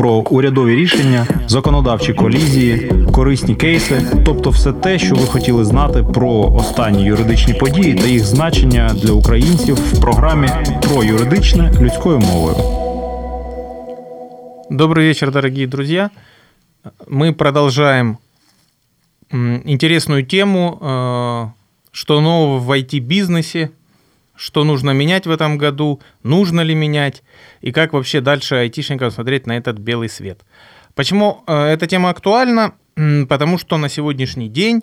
про урядові рішення, законодавчі колізії, корисні кейси, тобто все те, що ви хотіли знати про останні юридичні події та їх значення для українців в програмі про юридичне людською мовою. Добрый вечер, дорогие друзья. Мы продолжаем интересную тему, э, что нового в IT-бизнесе, Что нужно менять в этом году, нужно ли менять, и как вообще дальше айтишникам смотреть на этот белый свет. Почему э, эта тема актуальна? Потому что на сегодняшний день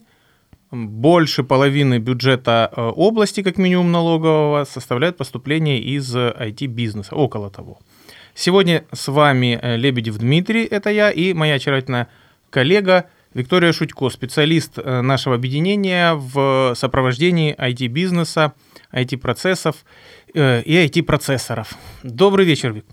больше половины бюджета э, области, как минимум налогового, составляет поступление из IT-бизнеса, около того. Сегодня с вами Лебедев Дмитрий, это я, и моя очаровательная коллега Виктория Шутько, специалист нашего объединения в сопровождении IT-бизнеса, IT-процессов э, и IT-процессоров. Добрый вечер, Вик.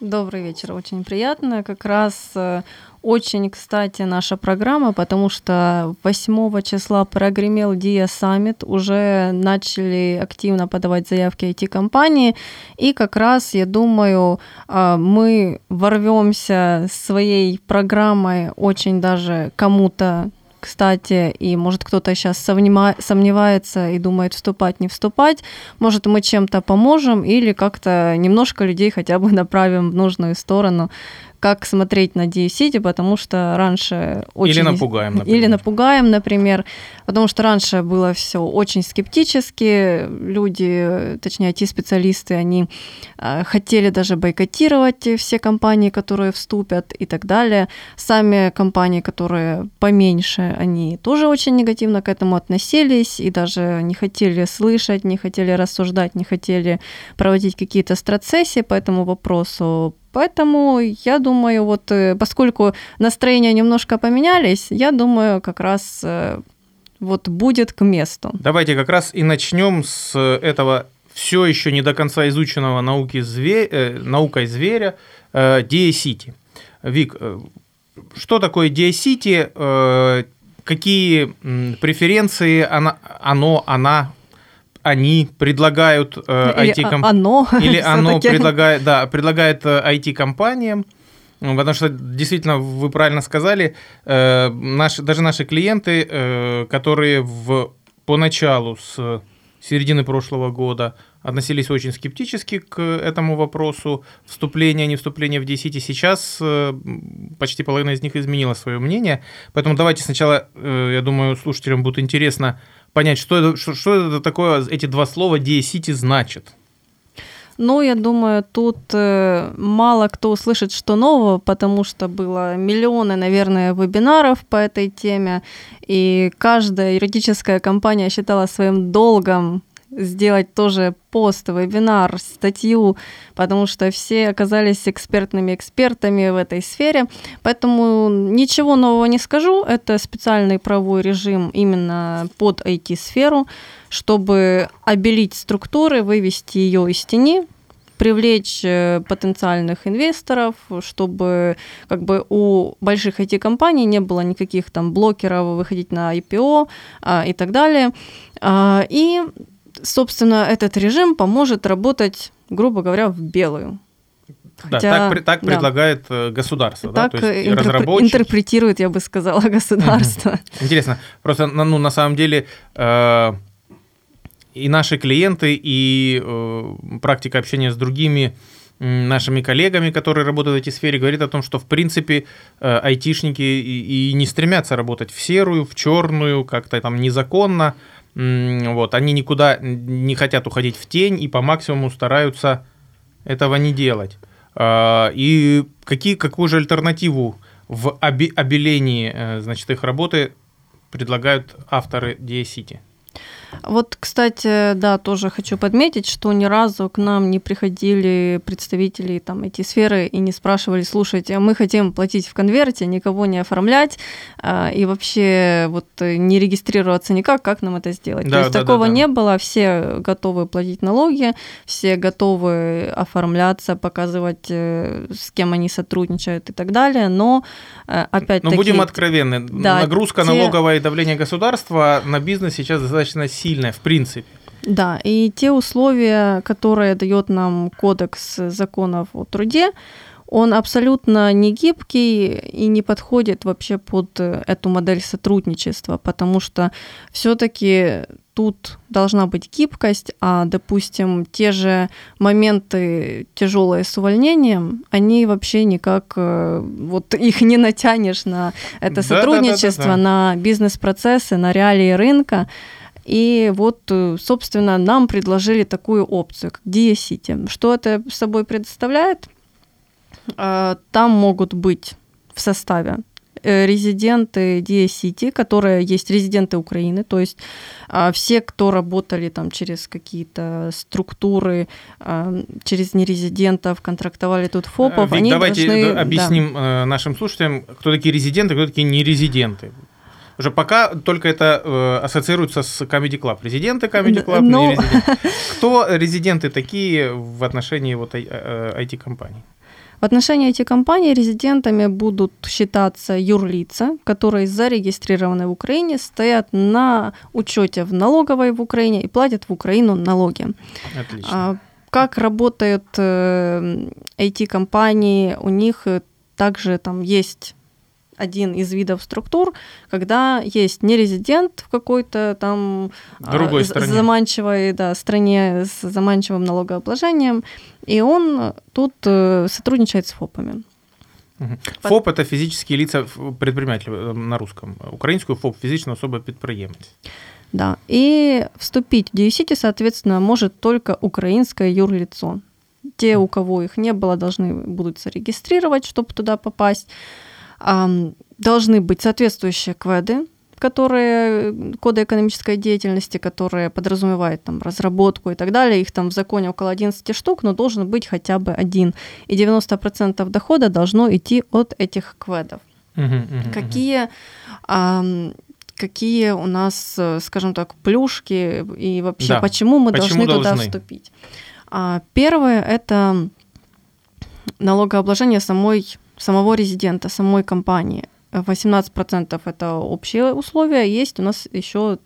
Добрый вечер, очень приятно. Как раз э, очень, кстати, наша программа, потому что 8 числа прогремел DIA Summit, уже начали активно подавать заявки IT-компании, и как раз, я думаю, э, мы ворвемся своей программой очень даже кому-то кстати, и может кто-то сейчас сомневается и думает вступать, не вступать, может мы чем-то поможем или как-то немножко людей хотя бы направим в нужную сторону как смотреть на D-City, потому что раньше очень... Или напугаем, например. Или напугаем, например, потому что раньше было все очень скептически, люди, точнее, IT-специалисты, они э, хотели даже бойкотировать все компании, которые вступят и так далее. Сами компании, которые поменьше, они тоже очень негативно к этому относились и даже не хотели слышать, не хотели рассуждать, не хотели проводить какие-то страцессии по этому вопросу Поэтому я думаю, вот э, поскольку настроения немножко поменялись, я думаю, как раз э, вот будет к месту. Давайте как раз и начнем с этого все еще не до конца изученного науки зве... э, наукой зверя э. Вик, э, что такое? Э, какие преференции она, оно, она они предлагают э, или IT-комп... оно или оно предлагает, да, предлагает IT-компаниям, э, ну, потому что действительно вы правильно сказали, э, наши, даже наши клиенты, э, которые в поначалу с середины прошлого года относились очень скептически к этому вопросу вступления, не вступления в D-City. Сейчас э, почти половина из них изменила свое мнение. Поэтому давайте сначала, э, я думаю, слушателям будет интересно понять, что это, что, что это такое, эти два слова DA-City значат. Ну, я думаю, тут э, мало кто услышит, что нового, потому что было миллионы, наверное, вебинаров по этой теме, и каждая юридическая компания считала своим долгом сделать тоже пост, вебинар, статью, потому что все оказались экспертными экспертами в этой сфере. Поэтому ничего нового не скажу. Это специальный правовой режим именно под IT-сферу, чтобы обелить структуры, вывести ее из тени, привлечь э, потенциальных инвесторов, чтобы как бы у больших IT-компаний не было никаких там блокеров выходить на IPO а, и так далее. А, и собственно, этот режим поможет работать, грубо говоря, в белую. Хотя, да, так, так да. предлагает э, государство, так да? То есть интерпre- разработчик... интерпретирует, я бы сказала, государство. Интересно, просто ну, на самом деле э, и наши клиенты, и э, практика общения с другими нашими коллегами, которые работают в этой сфере, говорит о том, что в принципе э, айтишники и, и не стремятся работать в серую, в черную, как-то там незаконно, вот, они никуда не хотят уходить в тень и по максимуму стараются этого не делать. А, и какие, какую же альтернативу в обелении э, значит, их работы предлагают авторы DSCity? Вот, кстати, да, тоже хочу подметить, что ни разу к нам не приходили представители там эти сферы и не спрашивали, слушайте, а мы хотим платить в конверте, никого не оформлять а, и вообще вот не регистрироваться никак, как нам это сделать? Да, То есть да, такого да, да. не было, все готовы платить налоги, все готовы оформляться, показывать, э, с кем они сотрудничают и так далее, но э, опять-таки... Но будем откровенны, да, нагрузка те... налоговая и давление государства на бизнес сейчас достаточно сильная в принципе. Да, и те условия, которые дает нам Кодекс законов о труде, он абсолютно не гибкий и не подходит вообще под эту модель сотрудничества, потому что все-таки тут должна быть гибкость, а, допустим, те же моменты тяжелые с увольнением, они вообще никак, э, вот их не натянешь на это сотрудничество, да, да, да, на бизнес-процессы, на реалии рынка. И вот, э, собственно, нам предложили такую опцию, как Dia City. Что это собой предоставляет? Э, там могут быть в составе э, резиденты Dia-City, которые есть резиденты Украины, то есть а, все, кто работали там через какие-то структуры, а, через нерезидентов, контрактовали тут ФОПов, Вик, они давайте должны... объясним да. нашим слушателям, кто такие резиденты, кто такие нерезиденты. Уже пока только это э, ассоциируется с Comedy Club. Резиденты Comedy Club, Но... не резиденты. Кто резиденты такие в отношении вот IT-компаний? В отношении IT-компаний резидентами будут считаться юрлица, которые зарегистрированы в Украине, стоят на учете в налоговой в Украине и платят в Украину налоги. Отлично. А, как работают э, IT-компании, у них также там есть один из видов структур, когда есть нерезидент в какой-то там Другой стране. заманчивой да, стране с заманчивым налогообложением, и он тут э, сотрудничает с ФОПами. ФОП – это физические лица предприниматели э, на русском. Украинскую ФОП – физичная особа предприемец. Да, и вступить в DUCity, соответственно, может только украинское юрлицо. Те, у кого их не было, должны будут зарегистрировать, чтобы туда попасть. Должны быть соответствующие кведы, которые коды экономической деятельности, которые подразумевают там разработку и так далее, их там в законе около 11 штук, но должен быть хотя бы один. И 90% дохода должно идти от этих кведов. Uh-huh, uh-huh, какие, а, какие у нас, скажем так, плюшки и вообще да. почему мы почему должны, должны туда вступить? А, первое это налогообложение самой самого резидента, самой компании. 18% это общие условия. Есть у нас еще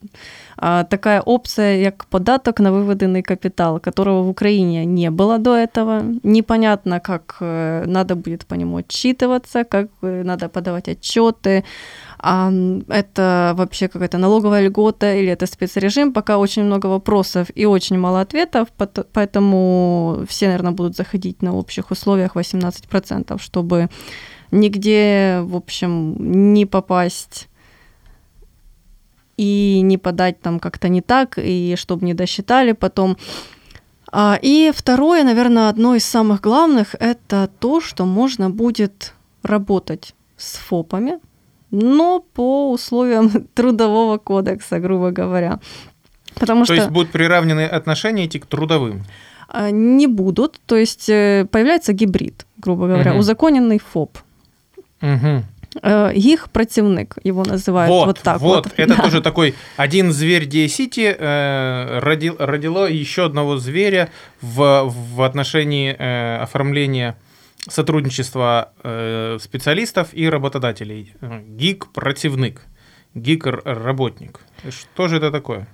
а, такая опция, как податок на выведенный капитал, которого в Украине не было до этого. Непонятно, как э, надо будет по нему отчитываться, как э, надо подавать отчеты. А это вообще какая-то налоговая льгота или это спецрежим, пока очень много вопросов и очень мало ответов, поэтому все, наверное, будут заходить на общих условиях 18%, чтобы нигде, в общем, не попасть и не подать там как-то не так, и чтобы не досчитали потом. А, и второе, наверное, одно из самых главных, это то, что можно будет работать с ФОПами, но по условиям трудового кодекса, грубо говоря. Потому то что... есть будут приравнены отношения эти к трудовым? А, не будут, то есть э, появляется гибрид, грубо говоря, угу. узаконенный ФОП. Угу. Их противник, его называют вот, вот так вот. Вот, это да. тоже такой один зверь Ди-Сити э, родил, родило еще одного зверя в, в отношении э, оформления сотрудничества э, специалистов и работодателей. Гик-противник, гик-работник. Что же это такое?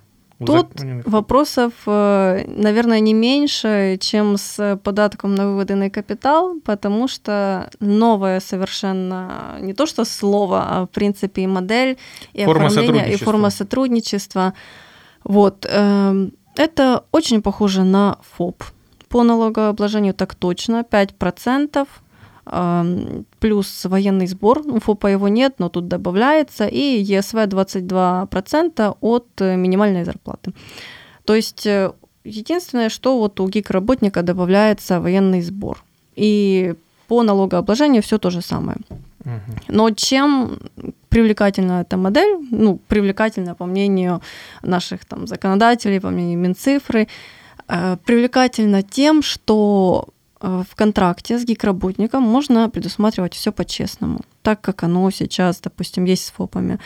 Тут вопросов, э, наверное, не меньше, чем с податком на выводенный капитал, потому что новое совершенно не то что слово, а в принципе и модель, и форма оформление, и форма сотрудничества. Вот. Эм, это очень похоже на ФОП. По налогообложению так точно, 5% плюс военный сбор, у ФОПа его нет, но тут добавляется, и ЕСВ 22% от э, минимальной зарплаты. То есть э, единственное, что вот у ГИК-работника добавляется военный сбор. И по налогообложению все то же самое. Но чем привлекательна эта модель, ну, привлекательна по мнению наших там законодателей, по мнению Минцифры, э, привлекательна тем, что Э, в контракте с гик-работником можно предусматривать все по-честному, так как оно сейчас, допустим, есть с ФОПами.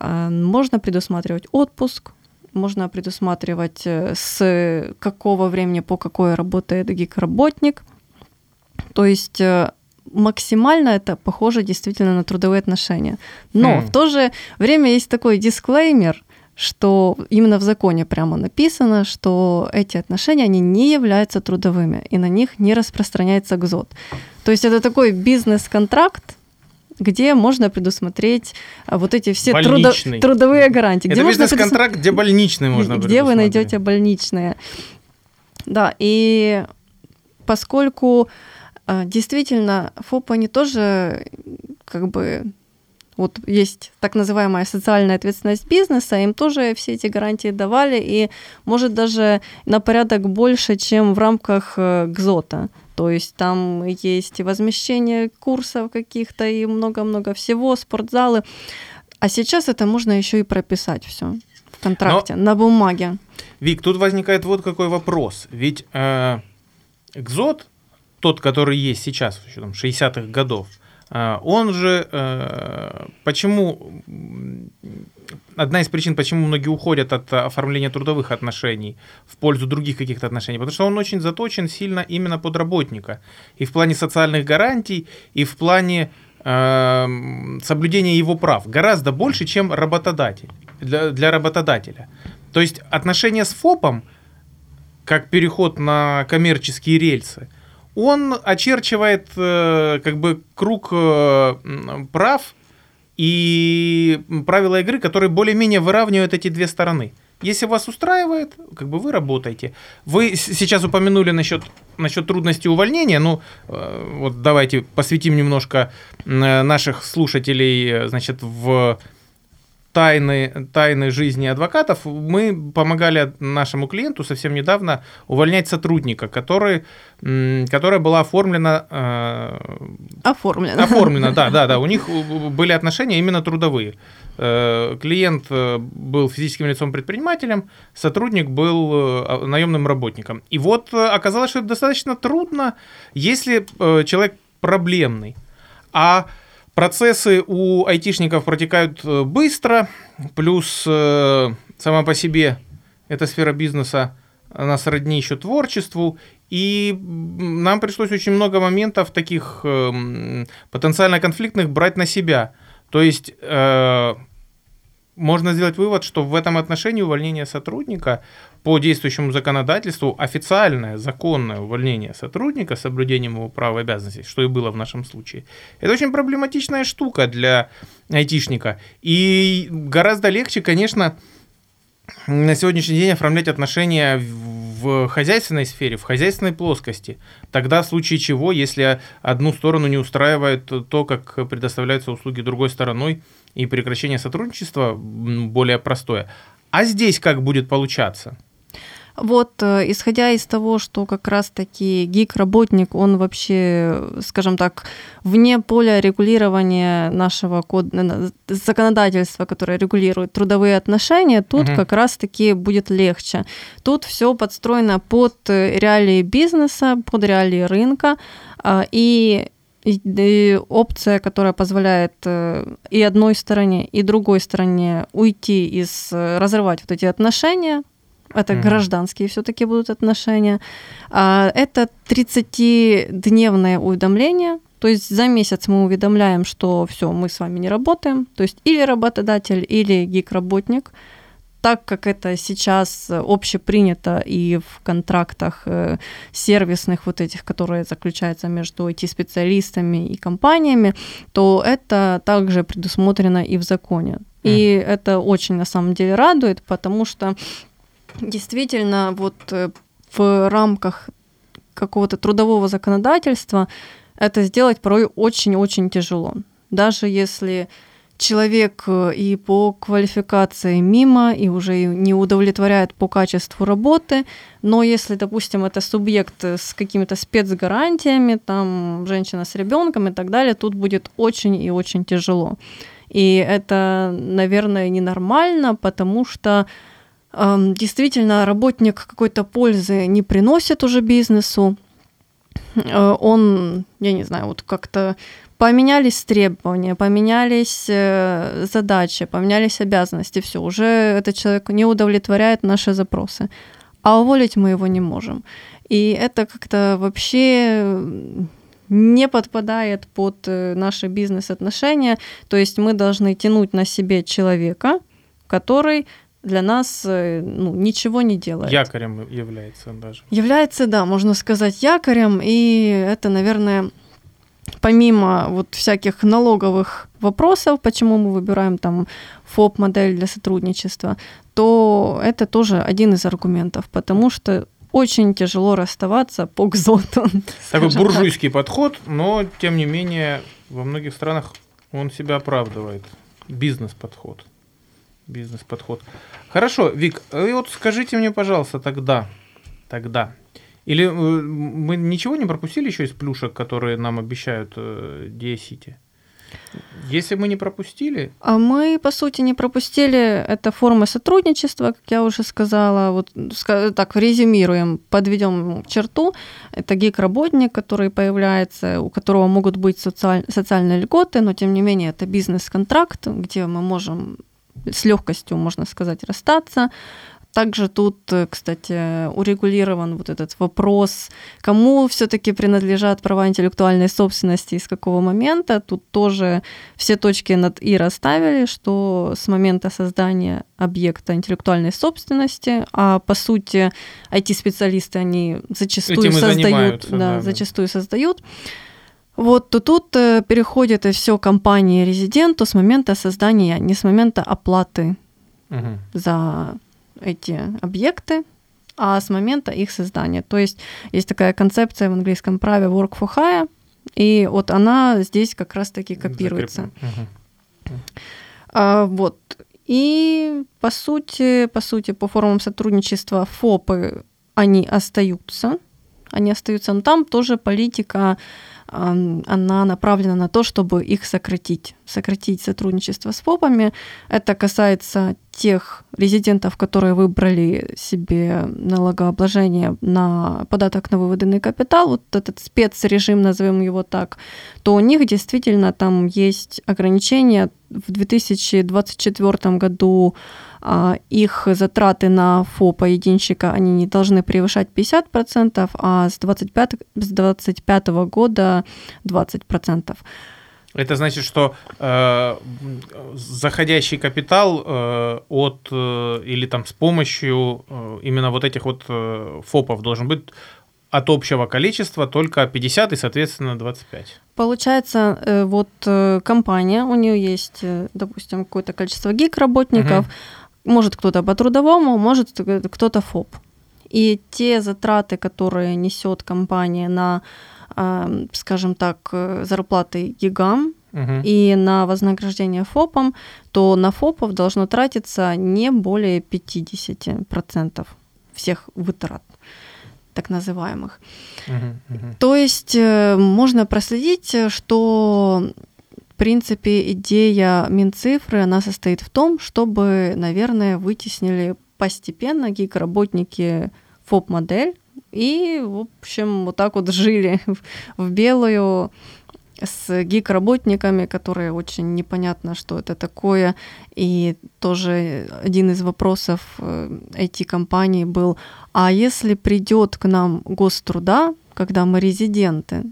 Э, можно предусматривать отпуск, можно предусматривать с какого времени по какое работает гик-работник. То есть максимально это похоже действительно на трудовые отношения. Но хм. в то же время есть такой дисклеймер, что именно в законе прямо написано, что эти отношения, они не являются трудовыми, и на них не распространяется ГЗОТ. То есть это такой бизнес-контракт, где можно предусмотреть а, вот эти все трудо, трудовые гарантии. Это бизнес-контракт, где больничный можно Где вы найдете больничные. Да, и поскольку а, действительно ФОП, они тоже как бы вот есть так называемая социальная ответственность бизнеса, им тоже все эти гарантии давали, и может даже на порядок больше, чем в рамках э, ГЗОТа. То есть там есть и возмещение курсов каких-то, и много-много всего, спортзалы. А сейчас это можно еще и прописать все в контракте, Но, на бумаге. Вик, тут возникает вот какой вопрос. Ведь э, ГЗОТ, тот, который есть сейчас, еще там 60-х годов, он же э, почему одна из причин, почему многие уходят от оформления трудовых отношений в пользу других каких-то отношений, потому что он очень заточен сильно именно под работника. И в плане социальных гарантий, и в плане э, соблюдения его прав. Гораздо больше, чем работодатель, для, для работодателя. То есть отношения с ФОПом, как переход на коммерческие рельсы, он очерчивает э, как бы круг э, прав, и правила игры, которые более-менее выравнивают эти две стороны. Если вас устраивает, как бы вы работаете. Вы сейчас упомянули насчет, насчет трудности увольнения. Ну, э, вот давайте посвятим немножко наших слушателей, значит, в тайны, тайны жизни адвокатов, мы помогали нашему клиенту совсем недавно увольнять сотрудника, который, которая была оформлена... Э, оформлена. Оформлена, да, да, да. У них были отношения именно трудовые. Э, клиент э, был физическим лицом-предпринимателем, сотрудник был наемным работником. И вот оказалось, что это достаточно трудно, если человек проблемный. А Процессы у айтишников протекают э, быстро, плюс э, сама по себе эта сфера бизнеса, она сродни еще творчеству, и нам пришлось очень много моментов таких э, потенциально конфликтных брать на себя. То есть э, можно сделать вывод, что в этом отношении увольнение сотрудника по действующему законодательству официальное законное увольнение сотрудника с соблюдением его прав и обязанностей, что и было в нашем случае, это очень проблематичная штука для айтишника. И гораздо легче, конечно, на сегодняшний день оформлять отношения в хозяйственной сфере, в хозяйственной плоскости. Тогда в случае чего, если одну сторону не устраивает то, как предоставляются услуги другой стороной, и прекращение сотрудничества более простое. А здесь как будет получаться? Вот, э, исходя из того, что как раз-таки гик-работник, он вообще, скажем так, вне поля регулирования нашего код... законодательства, которое регулирует трудовые отношения, тут угу. как раз-таки будет легче. Тут все подстроено под реалии бизнеса, под реалии рынка, а, и и опция, которая позволяет э, и одной стороне, и другой стороне уйти из э, разрывать вот эти отношения, это mm-hmm. гражданские все-таки будут отношения. А, это 30-дневное уведомление. То есть за месяц мы уведомляем, что все, мы с вами не работаем. То есть или работодатель, или гик-работник так как это сейчас общепринято и в контрактах э, сервисных вот этих, которые заключаются между IT-специалистами и компаниями, то это также предусмотрено и в законе. И mm. это очень на самом деле радует, потому что действительно вот э, в рамках какого-то трудового законодательства это сделать порой очень-очень тяжело. Даже если человек э, и по квалификации мимо, и уже не удовлетворяет по качеству работы, но если, допустим, это субъект с какими-то спецгарантиями, там женщина с ребенком и так далее, тут будет очень и очень тяжело. И это, наверное, ненормально, потому что э, действительно работник какой-то пользы не приносит уже бизнесу, э, он, я не знаю, вот как-то поменялись требования, поменялись э, задачи, поменялись обязанности, все, уже этот человек не удовлетворяет наши запросы. А уволить мы его не можем. И это как-то вообще не подпадает под э, наши бизнес-отношения. То есть мы должны тянуть на себе человека, который для нас э, ну, ничего не делает. Якорем является даже. Является, да, можно сказать, якорем, и это, наверное, помимо вот всяких налоговых вопросов, почему мы выбираем там ФОП-модель для сотрудничества, то это тоже один из аргументов, потому что очень тяжело расставаться по кзоту. Такой буржуйский так. подход, но тем не менее во многих странах он себя оправдывает. Бизнес-подход. Бизнес-подход. Хорошо, Вик, и вот скажите мне, пожалуйста, тогда, тогда, или э, мы ничего не пропустили еще из плюшек, которые нам обещают э, City? Если мы не пропустили? А мы, по сути, не пропустили. Это форма сотрудничества, как я уже сказала. Вот так резюмируем, подведем черту. Это гик-работник, который появляется, у которого могут быть социаль... социальные льготы, но тем не менее это бизнес-контракт, где мы можем с легкостью, можно сказать, расстаться. Также тут, э, кстати, урегулирован вот этот вопрос, кому все-таки принадлежат права интеллектуальной собственности и с какого момента. Тут тоже все точки над «и» расставили, что с момента создания объекта интеллектуальной собственности, а по сути IT-специалисты, они зачастую создают, да, да, зачастую создают, вот, то тут э, переходит все компании-резиденту с момента создания, не с момента оплаты угу. за эти объекты, а с момента их создания. То есть есть такая концепция в английском праве work for hire, и вот она здесь как раз-таки копируется. Угу. А, вот. И по сути, по сути, по формам сотрудничества ФОПы, они остаются, они остаются, но там тоже политика она направлена на то, чтобы их сократить, сократить сотрудничество с ФОПами. Это касается тех резидентов, которые выбрали себе налогообложение на податок на выводенный капитал, вот этот спецрежим, назовем его так, то у них действительно там есть ограничения. В 2024 году а, их затраты на ФОПа единщика, они не должны превышать 50%, а с 25, с 25 года 20%. Это значит, что э, заходящий капитал э, от э, или там с помощью э, именно вот этих вот э, ФОПов должен быть от общего количества только 50 и, соответственно, 25. Получается, э, вот э, компания, у нее есть, э, допустим, какое-то количество гик-работников, угу может кто-то по трудовому, может кто-то ФОП. И те затраты, которые несет компания на, скажем так, зарплаты гигам, угу. и на вознаграждение ФОПом, то на ФОПов должно тратиться не более 50% всех вытрат так называемых. Угу. То есть э, можно проследить, что в принципе, идея Минцифры, она состоит в том, чтобы, наверное, вытеснили постепенно гик-работники ФОП-модель и, в общем, вот так вот жили в белую с гик-работниками, которые очень непонятно, что это такое. И тоже один из вопросов IT-компаний э, был, а если придет к нам гоструда, когда мы резиденты,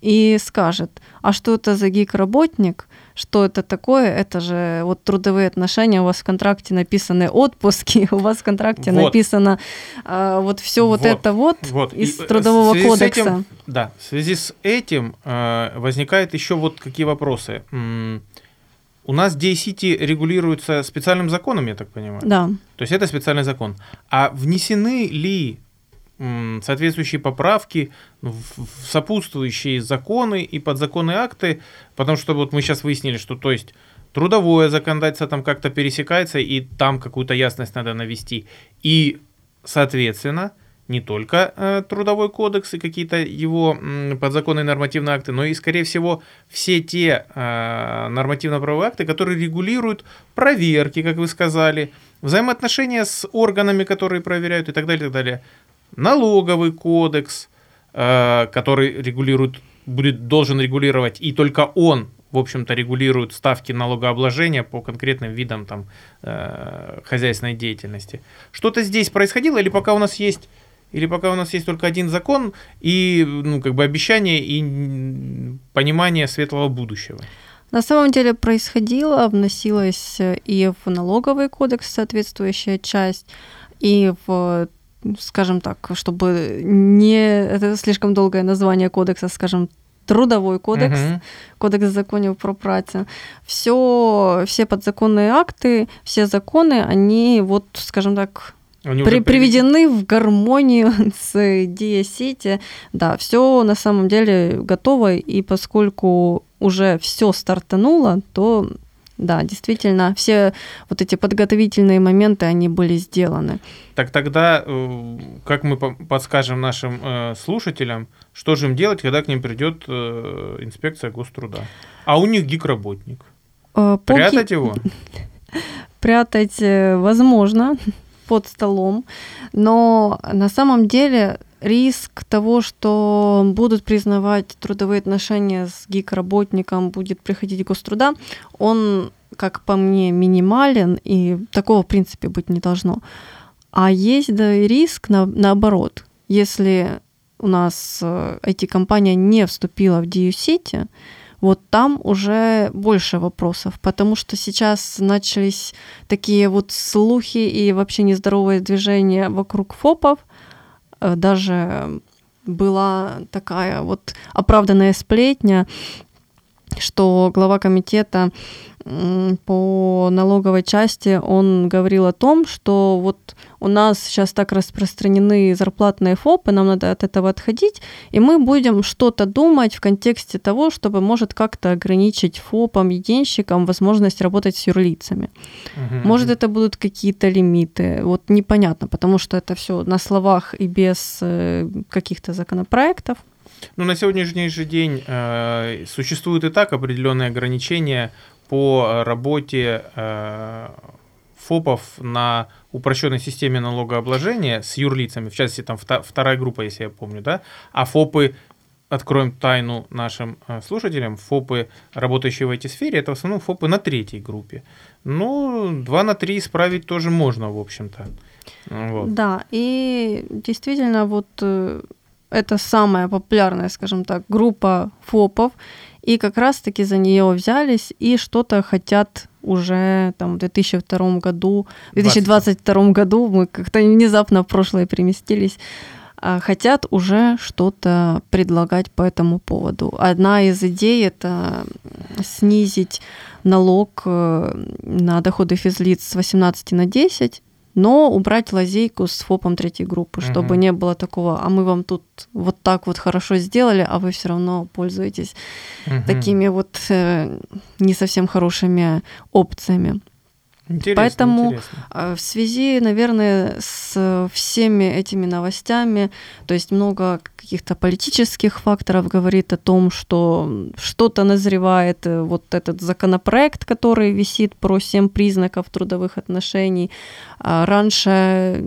и скажет, а что это за гик-работник, что это такое, это же вот трудовые отношения, у вас в контракте написаны отпуски, у вас в контракте вот. написано а, вот все вот, вот это вот, вот. из и, э, трудового кодекса. Этим, да, в связи с этим э, возникает еще вот какие вопросы. У нас DCT регулируется специальным законом, я так понимаю. Да. То есть это специальный закон. А внесены ли соответствующие поправки в сопутствующие законы и подзаконные акты, потому что вот мы сейчас выяснили, что то есть трудовое законодательство там как-то пересекается, и там какую-то ясность надо навести. И, соответственно, не только э, трудовой кодекс и какие-то его э, подзаконные нормативные акты, но и, скорее всего, все те э, нормативно-правовые акты, которые регулируют проверки, как вы сказали, взаимоотношения с органами, которые проверяют и так далее, и так далее налоговый кодекс, э, который регулирует, будет, должен регулировать, и только он, в общем-то, регулирует ставки налогообложения по конкретным видам там, э, хозяйственной деятельности. Что-то здесь происходило, или пока у нас есть или пока у нас есть только один закон и ну, как бы обещание и понимание светлого будущего? На самом деле происходило, вносилась и в налоговый кодекс соответствующая часть, и в скажем так, чтобы не... Это слишком долгое название кодекса, скажем, трудовой кодекс, угу. кодекс законов про працю. Все, все подзаконные акты, все законы, они вот, скажем так, они при, приведены в гармонию с DSCT. Да, все на самом деле готово, и поскольку уже все стартануло, то да, действительно, все вот эти подготовительные моменты, они были сделаны. Так тогда, э, как мы подскажем нашим э, слушателям, что же им делать, когда к ним придет э, инспекция гоструда? А у них гик-работник. Прятать его? Прятать возможно под столом, но на самом деле риск того, что будут признавать трудовые отношения с гик-работником, будет приходить гоструда, он, как по мне, минимален, и такого, в принципе, быть не должно. А есть да, риск на, наоборот. Если у нас IT-компания э, не вступила в DU-сети, вот там уже больше вопросов, потому что сейчас начались такие вот слухи и вообще нездоровое движение вокруг ФОПов, даже была такая вот оправданная сплетня, что глава комитета по налоговой части, он говорил о том, что вот у нас сейчас так распространены зарплатные ФОПы, нам надо от этого отходить, и мы будем что-то думать в контексте того, чтобы, может, как-то ограничить ФОПам, единщикам возможность работать с юрлицами. Угу. Может, это будут какие-то лимиты, вот непонятно, потому что это все на словах и без э, каких-то законопроектов. Ну, на сегодняшний же день э, существуют и так определенные ограничения по работе э, ФОПов на упрощенной системе налогообложения с юрлицами, в частности, там вторая группа, если я помню, да, а ФОПы откроем тайну нашим э, слушателям, ФОПы, работающие в IT-сфере, это в основном ФОПы на третьей группе. Ну, 2 на 3 исправить тоже можно, в общем-то. Вот. Да, и действительно, вот э, это самая популярная, скажем так, группа ФОПов, и как раз-таки за нее взялись и что-то хотят уже там в 2002 году, в 2022 20. году, мы как-то внезапно в прошлое переместились, а, хотят уже что-то предлагать по этому поводу. Одна из идей это снизить налог э, на доходы физлиц с 18 на 10, но убрать лазейку с ФОПом третьей группы, чтобы угу. не было такого, а мы вам тут вот так вот хорошо сделали, а вы все равно пользуетесь угу. такими вот э, не совсем хорошими опциями. Интересно, Поэтому интересно. А, в связи, наверное, с всеми этими новостями, то есть много каких-то политических факторов говорит о том, что что-то назревает, э, вот этот законопроект, который висит про семь признаков трудовых отношений. А раньше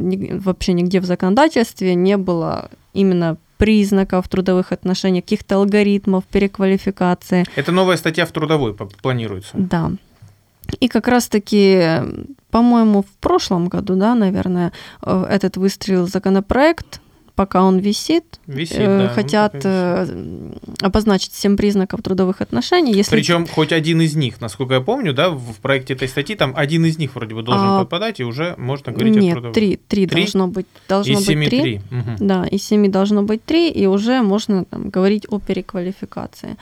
вообще нигде в законодательстве не было именно признаков трудовых отношений, каких-то алгоритмов переквалификации. Это новая статья в трудовой планируется. Да. И как раз-таки, по-моему, в прошлом году, да, наверное, э, этот выстрел законопроект, пока он висит, висит э, да, хотят э, обозначить семь признаков трудовых отношений. Если... Причем хоть один из них, насколько я помню, да, в проекте этой статьи там один из них вроде бы должен а... попадать, и уже можно говорить Нет, о трудовых. три, три, три должно быть, должно из быть три. три. Угу. Да, из семи должно быть три, и уже можно там, говорить о переквалификации.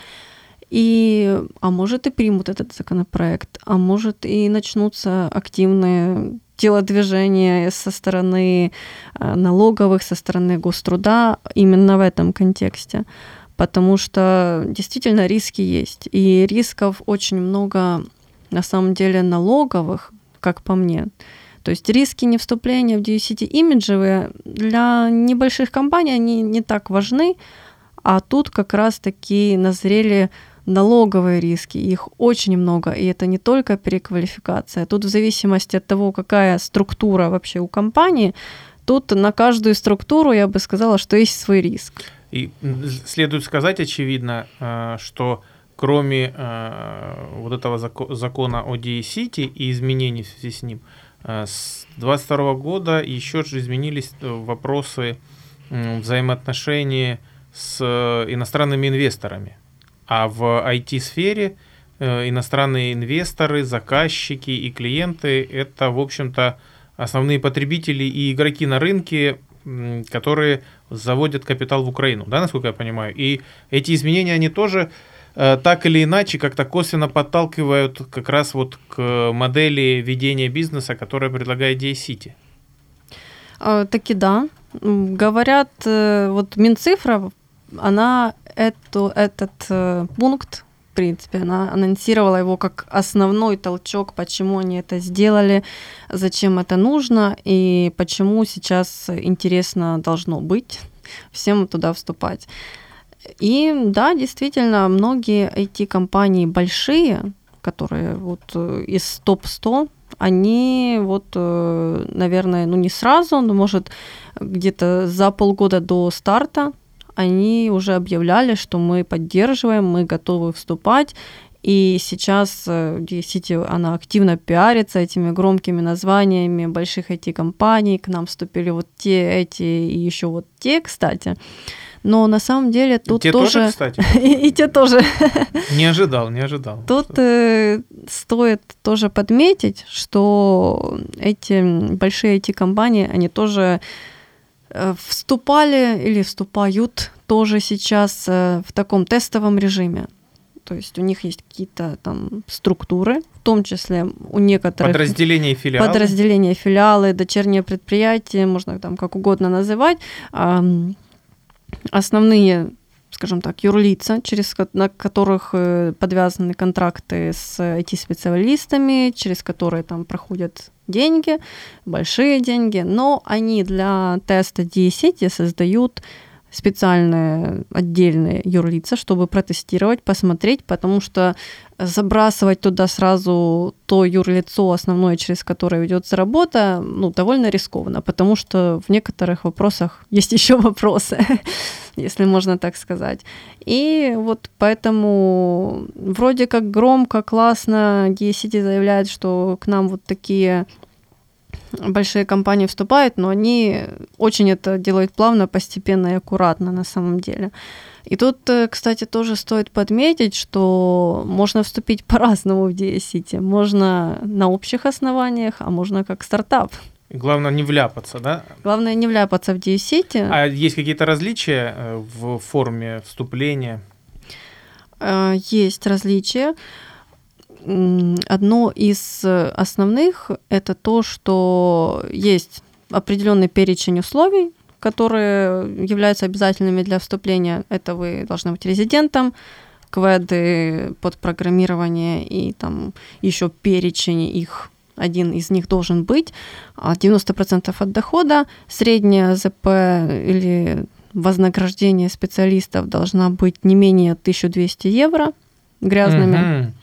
И, а может и примут этот законопроект, а может и начнутся активные телодвижения со стороны э, налоговых, со стороны гоструда именно в этом контексте. Потому что действительно риски есть. И рисков очень много на самом деле налоговых, как по мне. То есть риски не вступления в DUCT имиджевые для небольших компаний они не так важны, а тут как раз-таки назрели налоговые риски, их очень много, и это не только переквалификация. Тут в зависимости от того, какая структура вообще у компании, тут на каждую структуру я бы сказала, что есть свой риск. И следует сказать, очевидно, э, что кроме э, вот этого закона о DE-City и изменений в связи с ним, э, с 2022 года еще же изменились вопросы взаимоотношений с иностранными инвесторами. А в IT-сфере э, иностранные инвесторы, заказчики и клиенты – это, в общем-то, основные потребители и игроки на рынке, которые заводят капитал в Украину, да, насколько я понимаю. И эти изменения, они тоже э, так или иначе как-то косвенно подталкивают как раз вот к модели ведения бизнеса, которая предлагает DSCity. А, таки да. Говорят, э, вот Минцифра, она эту, этот э, пункт в принципе. Она анонсировала его как основной толчок, почему они это сделали, зачем это нужно и почему сейчас интересно должно быть всем туда вступать. И да, действительно, многие IT-компании большие, которые вот э, из топ-100, они вот, э, наверное, ну не сразу, но может где-то за полгода до старта они уже объявляли, что мы поддерживаем, мы готовы вступать. И сейчас City, э, она активно пиарится этими громкими названиями больших IT-компаний. К нам вступили вот те, эти и еще вот те, кстати. Но на самом деле тут те тоже... тоже кстати? и, и те тоже. Не ожидал, не ожидал. Тут э, стоит тоже подметить, что эти большие IT-компании, они тоже вступали или вступают тоже сейчас э, в таком тестовом режиме. То есть у них есть какие-то там структуры, в том числе у некоторых... Подразделения и филиалы. Подразделения, филиалы, дочерние предприятия, можно там как угодно называть. Основные скажем так, юрлица, через на которых э, подвязаны контракты с IT-специалистами, через которые там проходят деньги, большие деньги, но они для теста 10 создают специальные отдельные юрлица, чтобы протестировать, посмотреть, потому что забрасывать туда сразу то юрлицо основное, через которое ведется работа, ну, довольно рискованно, потому что в некоторых вопросах есть еще вопросы, если можно так сказать. И вот поэтому вроде как громко, классно DSCT заявляет, что к нам вот такие большие компании вступают, но они очень это делают плавно, постепенно и аккуратно на самом деле. И тут, э, кстати, тоже стоит подметить, что можно вступить по-разному в DSCT. Можно на общих основаниях, а можно как стартап. Главное не вляпаться, да? Главное не вляпаться в DSCT. А есть какие-то различия э, в форме вступления? Э, есть различия. Одно из основных – это то, что есть определенный перечень условий, которые являются обязательными для вступления. Это вы должны быть резидентом, кведы под программирование и там еще перечень их один из них должен быть, 90% а от дохода, средняя ЗП или вознаграждение специалистов должна быть не менее 1200 евро грязными. Угу.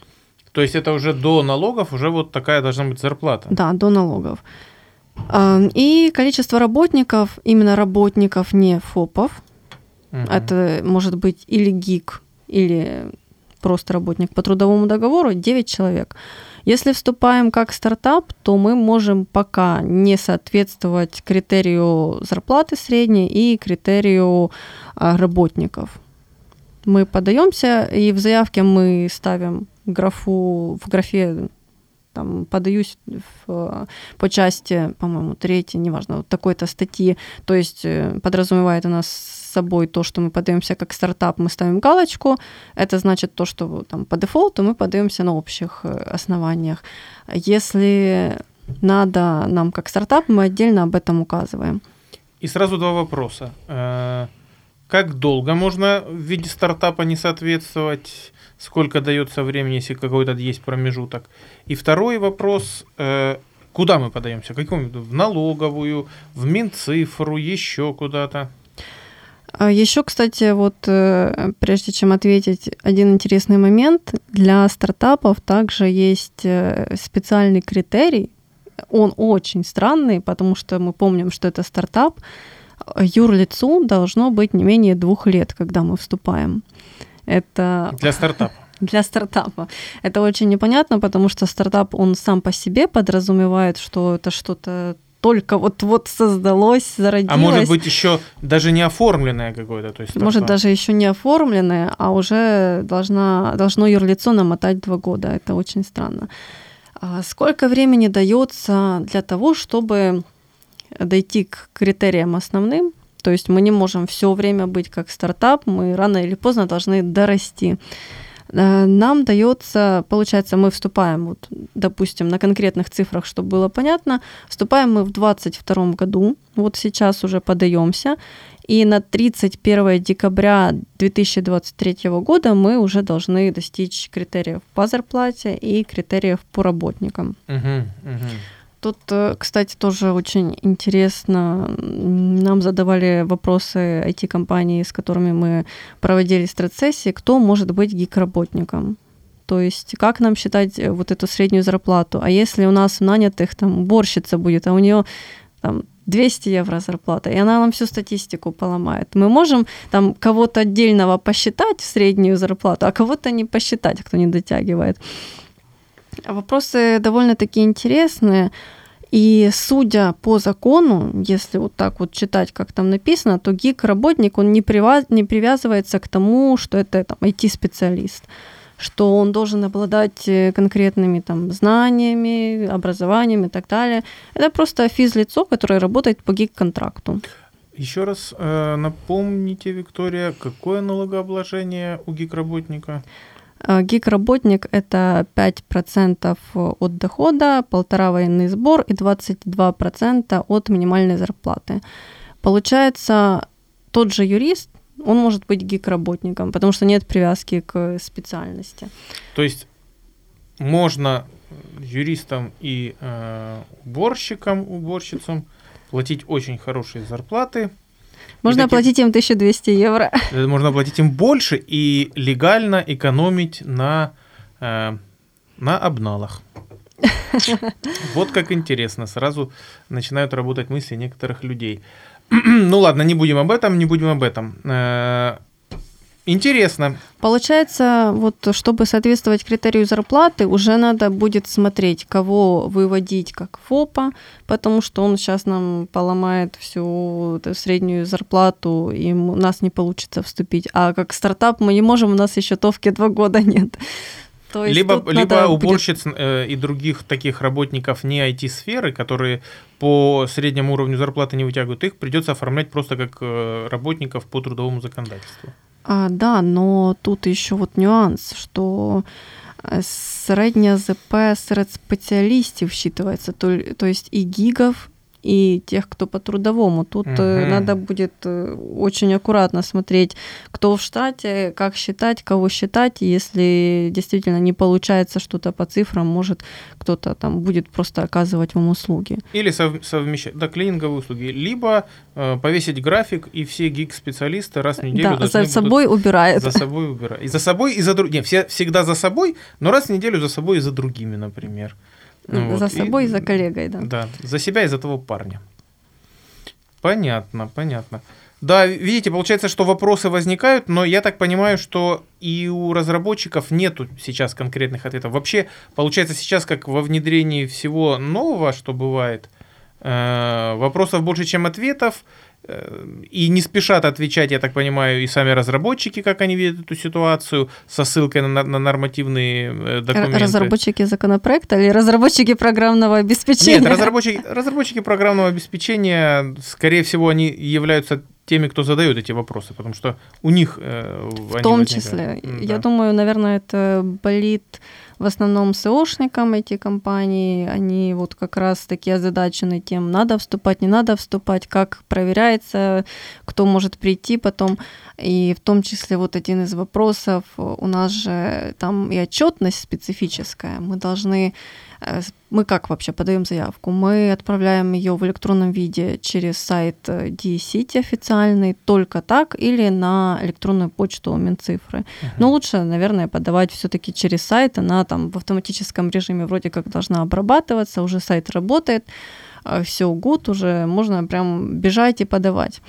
То есть это уже до налогов, уже вот такая должна быть зарплата? Да, до налогов. И количество работников, именно работников, не ФОПов, угу. это может быть или ГИК, или просто работник по трудовому договору, 9 человек. Если вступаем как стартап, то мы можем пока не соответствовать критерию зарплаты средней и критерию а, работников. Мы подаемся, и в заявке мы ставим графу, в графе там, подаюсь в, по части, по-моему, третьей, неважно, вот такой-то статьи, то есть э, подразумевает у нас с собой то, что мы подаемся как стартап, мы ставим галочку, это значит то, что там по дефолту мы подаемся на общих э, основаниях. Если надо нам как стартап, мы отдельно об этом указываем. И сразу два вопроса. Э, как долго можно в виде стартапа не соответствовать? Сколько дается времени, если какой-то есть промежуток. И второй вопрос, э, куда мы подаемся? Какому? В налоговую, в Минцифру, еще куда-то? А еще, кстати, вот э, прежде чем ответить, один интересный момент. Для стартапов также есть э, специальный критерий. Он очень странный, потому что мы помним, что это стартап. Юрлицу должно быть не менее двух лет, когда мы вступаем. Это... Для стартапа. Для стартапа. Это очень непонятно, потому что стартап, он сам по себе подразумевает, что это что-то только вот-вот создалось, зародилось. А может быть еще даже не оформленное какое-то? То есть может даже еще не оформленное, а уже должна, должно юрлицо намотать два года. Это очень странно. А сколько времени дается для того, чтобы дойти к критериям основным? То есть мы не можем все время быть как стартап, мы рано или поздно должны дорасти. Э, нам дается, получается, мы вступаем, вот, допустим, на конкретных цифрах, чтобы было понятно, вступаем мы в 2022 году, вот сейчас уже подаемся, и на 31 декабря 2023 года мы уже должны достичь критериев по зарплате и критериев по работникам. Угу, угу. Тут, э, кстати, тоже очень интересно. Нам задавали вопросы IT-компании, с которыми мы проводили стресс-сессии, кто может быть гик-работником. То есть как нам считать э, вот эту среднюю зарплату? А если у нас нанятых там уборщица будет, а у нее там 200 евро зарплата, и она нам всю статистику поломает. Мы можем там кого-то отдельного посчитать в среднюю зарплату, а кого-то не посчитать, кто не дотягивает. Вопросы довольно-таки интересные. И судя по закону, если вот так вот читать, как там написано, то гик-работник, он не, привяз, не привязывается к тому, что это там, IT-специалист что он должен обладать э, конкретными там знаниями, образованием и так далее. Это просто физлицо, которое работает по гик-контракту. Еще раз э, напомните, Виктория, какое налогообложение у гик-работника? Э, гик-работник – это 5% от дохода, полтора военный сбор и 22% от минимальной зарплаты. Получается, тот же юрист, он может быть гик-работником, потому что нет привязки к специальности. То есть можно юристам и э, уборщикам, уборщицам платить очень хорошие зарплаты – можно таким... оплатить им 1200 евро. Э, можно оплатить им больше и легально экономить на, э, на обналах. Вот как интересно. Сразу начинают работать мысли некоторых людей. Ну ладно, не будем об этом, не будем об этом. Интересно. Получается, вот чтобы соответствовать критерию зарплаты, уже надо будет смотреть, кого выводить как ФОПа, потому что он сейчас нам поломает всю среднюю зарплату, и у нас не получится вступить. А как стартап мы не можем, у нас еще товки два года нет. То есть либо либо уборщиц будет... Э, и других таких работников не IT-сферы, которые по среднему уровню зарплаты не вытягивают, их придется оформлять просто как э, работников по трудовому законодательству. А, да, но тут еще вот нюанс, что э, средняя ЗП серед спеціалістів вчитывается, то, то есть и гигов, и тех, кто по трудовому. Тут угу. надо будет э, очень аккуратно смотреть, кто в штате, как считать, кого считать. Если действительно не получается что-то по цифрам, может кто-то там будет просто оказывать вам услуги. Или сов- совмещать, да, клининговые услуги. Либо э, повесить график, и все гик-специалисты раз в неделю да, за собой убирают. За собой убирают. И за собой, и за другими. все всегда за собой, но раз в неделю за собой и за другими, например. Ну, за собой и, и за коллегой, да. Да, за себя и за того парня. Понятно, понятно. Да, видите, получается, что вопросы возникают, но я так понимаю, что и у разработчиков нету сейчас конкретных ответов. Вообще, получается, сейчас как во внедрении всего нового, что бывает, э, вопросов больше, чем ответов, и не спешат отвечать, я так понимаю, и сами разработчики, как они видят эту ситуацию, со ссылкой на, на нормативные э, документы. Разработчики законопроекта или разработчики программного обеспечения? Нет, разработчики, разработчики программного обеспечения, скорее всего, они являются теми, кто задает эти вопросы, потому что у них э, В том числе. Да. Я думаю, наверное, это болит в основном СОшникам эти компании, они вот как раз таки озадачены тем, надо вступать, не надо вступать, как проверяется, кто может прийти потом. И в том числе вот один из вопросов, у нас же там и отчетность специфическая, мы должны мы как вообще подаем заявку? Мы отправляем ее в электронном виде через сайт э, DCity официальный, только так, или на электронную почту Минцифры. Uh-huh. Но лучше, наверное, подавать все-таки через сайт. Она там в автоматическом режиме вроде как должна обрабатываться, уже сайт работает, э, все гуд, уже можно прям бежать и подавать.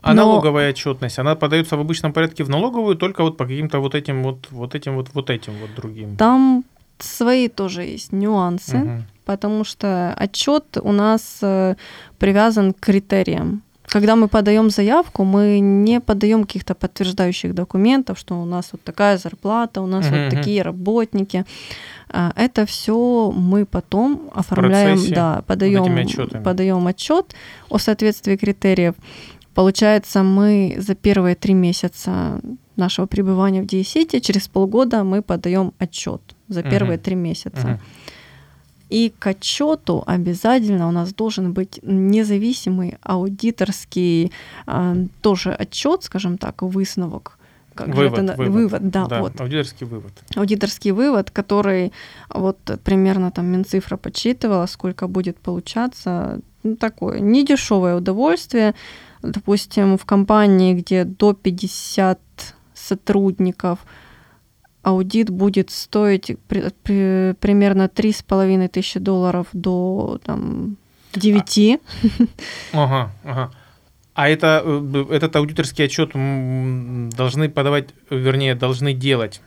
А Но... налоговая отчетность, она подается в обычном порядке в налоговую, только вот по каким-то вот этим вот, вот этим вот, вот этим вот другим. Там свои тоже есть нюансы, Мгм. потому что отчет у нас э, привязан к критериям. Когда мы подаем заявку, мы не подаем каких-то подтверждающих документов, что у нас вот такая зарплата, у нас Мгм, вот такие работники. А, Это все мы потом оформляем, процессе да, подаем, подаем отчет о соответствии критериев. Получается, мы за первые три месяца нашего пребывания в DSC, через полгода мы подаем отчет за первые три месяца. И к отчету обязательно у нас должен быть независимый аудиторский а, тоже отчет, скажем так, высновок. Как Вывод, это вывод. вывод, да, Да, вот аудиторский вывод. аудиторский вывод, который вот примерно там Минцифра подсчитывала, сколько будет получаться. Ну, такое недешевое удовольствие. Допустим, в компании, где до 50 сотрудников, аудит будет стоить при- при- примерно 3,5 тысячи долларов до там, 9. Ага, ага. А это, э, этот аудиторский отчет должны подавать, вернее, должны делать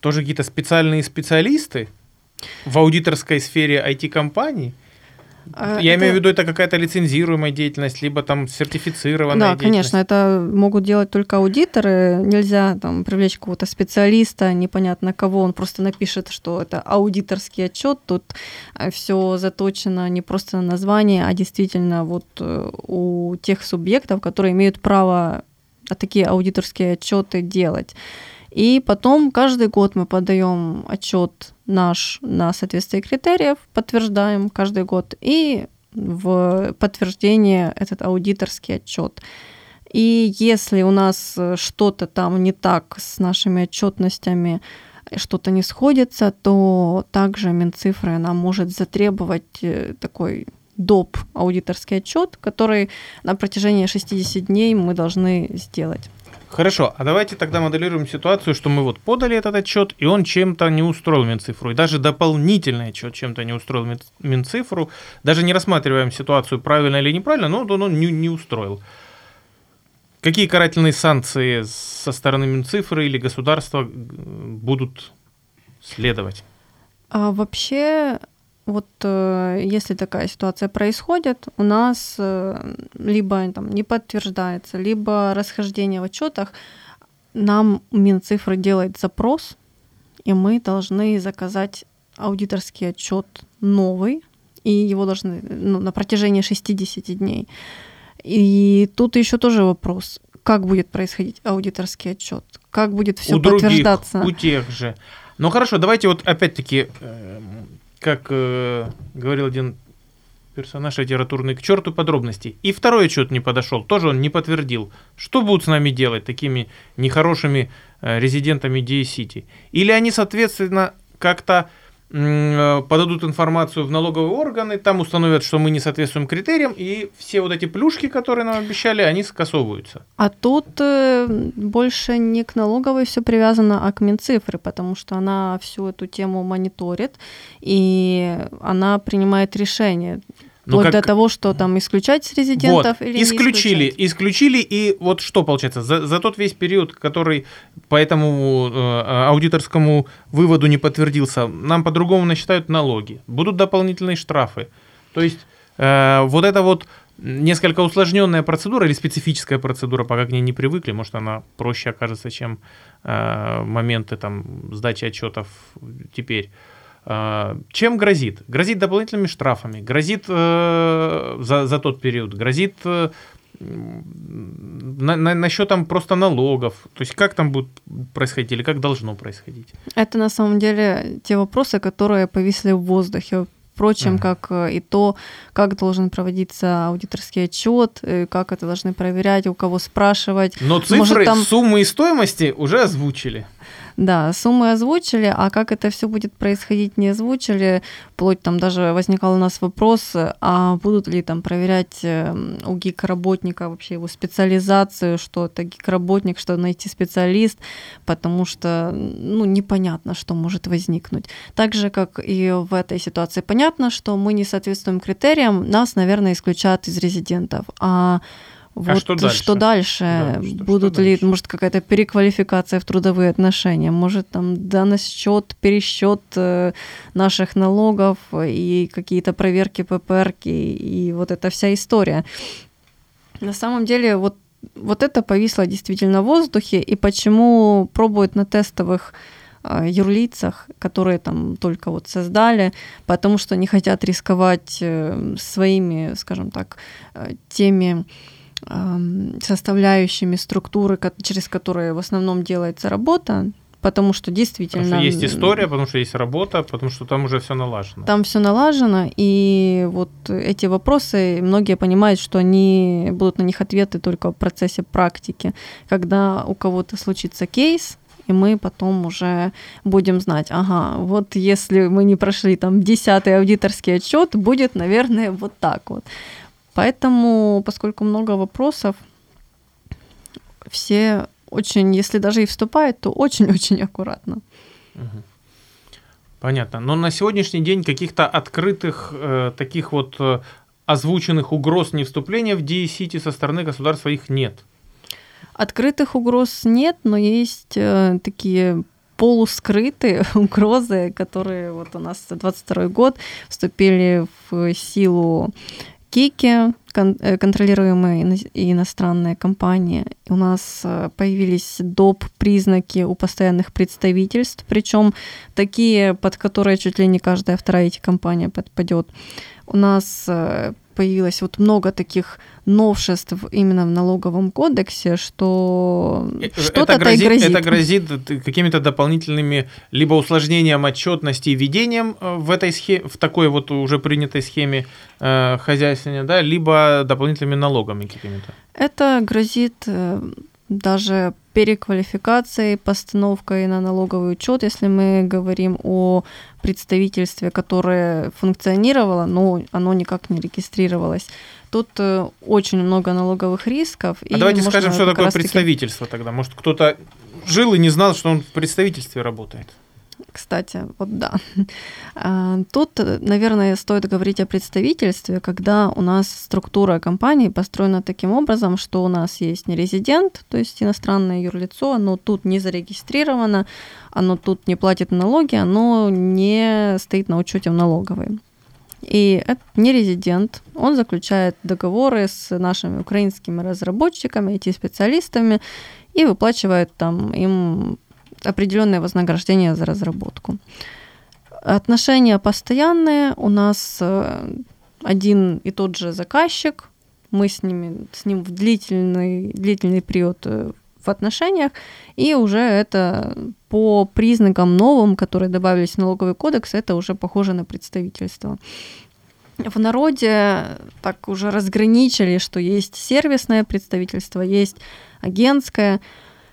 тоже какие-то специальные специалисты в аудиторской сфере IT-компаний? А, Я это- имею в виду, это какая-то лицензируемая деятельность, либо там сертифицированная Да, конечно, это могут делать только аудиторы. Нельзя там привлечь какого-то специалиста, непонятно кого, он просто напишет, что это аудиторский отчет. Тут все заточено не просто на название, а действительно вот э, у тех субъектов, которые имеют право такие аудиторские отчеты делать. И потом каждый год мы подаем отчет наш на соответствие критериев, подтверждаем каждый год и в подтверждение этот аудиторский отчет. И если у нас что-то там не так с нашими отчетностями, что-то не сходится, то также Минцифры нам может затребовать э, такой доп. аудиторский отчет, который на протяжении 60 дней мы должны сделать. Хорошо, а давайте тогда моделируем ситуацию, что мы вот подали этот отчет, и он чем-то не устроил Минцифру. И даже дополнительный отчет чем-то не устроил Мин- Минцифру. Даже не рассматриваем ситуацию, правильно или неправильно, но он, не, не устроил. Какие карательные санкции со стороны Минцифры или государства будут следовать? А вообще, вот э, если такая ситуация происходит, у нас э, либо там не подтверждается, либо расхождение в отчетах, нам Минцифры делает запрос, и мы должны заказать аудиторский отчет новый, и его должны ну, на протяжении 60 дней. И тут еще тоже вопрос, как будет происходить аудиторский отчет, как будет все у других, подтверждаться. у тех же. Ну хорошо, давайте вот опять-таки, э, как э, говорил один персонаж литературный, к черту подробностей. И второй отчет не подошел, тоже он не подтвердил. Что будут с нами делать, такими нехорошими э, резидентами DA-City? Или они, соответственно, как-то подадут информацию в налоговые органы, там установят, что мы не соответствуем критериям, и все вот эти плюшки, которые нам обещали, они скасовываются. А тут э, больше не к налоговой все привязано, а к Минцифры, потому что она всю эту тему мониторит, и она принимает решение. Ну, Вплоть как- до того, что там исключать резидентов вот, или исключили, не исключать. исключили, и вот что получается, за, за тот весь период, который по этому э, аудиторскому выводу не подтвердился, нам по-другому насчитают налоги, будут дополнительные штрафы. То есть э, вот это вот несколько усложненная процедура или специфическая процедура, пока к ней не привыкли, может она проще окажется, чем э, моменты там сдачи отчетов теперь. Э, Чем грозит? Грозит дополнительными штрафами, грозит э, за, за тот период, грозит э, на, на, насчет там просто налогов. То есть как там будет происходить или как должно происходить? Это на самом деле те вопросы, которые повисли в воздухе. Впрочем, Мгм. как э, и то, как должен проводиться аудиторский отчет, э, как это должны проверять, у кого спрашивать. Но цифры, Может, там- суммы и стоимости уже озвучили. Да, суммы озвучили, а как это все будет происходить, не озвучили. Вплоть там даже возникал у нас вопрос, а будут ли там проверять э, у гик-работника вообще его специализацию, что это гик-работник, что найти специалист, потому что, ну, непонятно, что может возникнуть. Так же, как и в этой ситуации, понятно, что мы не соответствуем критериям, нас, наверное, исключат из резидентов. А Вот что дальше? Что дальше? Да, что- Будут что ли, дальше? может, какая-то переквалификация в трудовые отношения? Может, там доносчет, пересчет э, наших налогов и какие-то проверки ППРки и вот эта вся история. На самом деле, вот, вот это повисло действительно в воздухе, и почему пробуют на тестовых э, юрлицах, которые там только вот создали, потому что не хотят рисковать э, своими, скажем так, теми составляющими структуры, через которые в основном делается работа, потому что действительно... Потому что есть история, потому что есть работа, потому что там уже все налажено. Там все налажено, и вот эти вопросы, многие понимают, что они будут на них ответы только в процессе практики, когда у кого-то случится кейс, и мы потом уже будем знать, ага, вот если мы не прошли там десятый аудиторский отчет, будет, наверное, вот так вот. Поэтому, поскольку много вопросов, все очень, если даже и вступают, то очень-очень аккуратно. Понятно. Но на сегодняшний день каких-то открытых э, таких вот э, озвученных угроз невступления в DE-City со стороны государства их нет. Открытых угроз нет, но есть э, такие полускрытые угрозы, которые вот у нас 22 год вступили в силу Кики, кон- э, контролируемые ино- иностранные компании. У нас э, появились доп. признаки у постоянных представительств, причем такие, под которые чуть ли не каждая вторая компания подпадет. У нас э, появилось вот много таких новшеств именно в налоговом кодексе, что Э, что-то это грозит, грозит. это грозит какими-то дополнительными либо усложнением отчетности и ведением э, в этой схеме, в такой вот уже принятой схеме э, хозяйствования, да, либо дополнительными налогами какими-то. Это грозит э, даже переквалификацией, постановкой на налоговый учет, если мы говорим о представительстве, которое функционировало, но оно никак не регистрировалось. Тут э, очень много налоговых рисков. А давайте скажем, что такое представительство тогда. Может, кто-то жил и не знал, что он в представительстве работает. Кстати, вот да. А, Тут, наверное, стоит говорить о представительстве, когда у нас структура компании построена таким образом, что у нас есть не резидент, то есть иностранное юрлицо, оно тут не зарегистрировано, оно тут не платит налоги, оно не стоит на учете в налоговой. И это не резидент, он заключает договоры с нашими украинскими разработчиками, IT-специалистами и выплачивает там им определенное вознаграждение за разработку. Отношения постоянные, у нас э, один и тот же заказчик, мы с, ними, с ним в длительный, длительный период э, в отношениях, и уже это по признакам новым, которые добавились в налоговый кодекс, это уже похоже на представительство. В народе так уже разграничили, что есть сервисное представительство, есть агентское.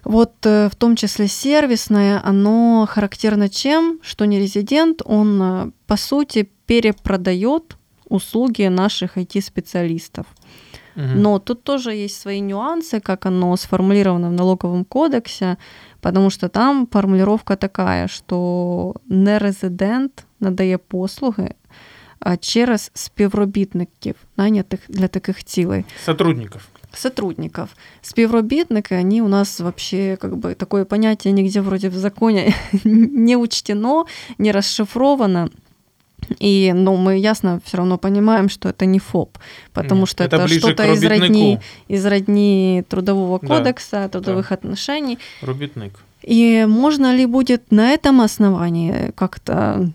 Вот э, в том числе сервисное, оно характерно чем, что не резидент, он э, по сути перепродает услуги наших IT-специалистов. Мгм. Но тут тоже есть свои нюансы, как оно сформулировано в налоговом кодексе, потому что там формулировка такая, що нерезидент надає послуги а, через співробітників, нанятих для таких цілей. Сотрудников. Сотрудников. Співробітники, они у нас вообще как бы такое понятие нигде вроде в законе не учтено, не расшифровано. И, ну, мы ясно все равно понимаем, что это не ФОП, потому Нет, что это это, ближе что-то к из родни, робітнику. из родни трудового Да, кодекса, трудовых отношений. Робітник. И можно ли будет на этом основании как-то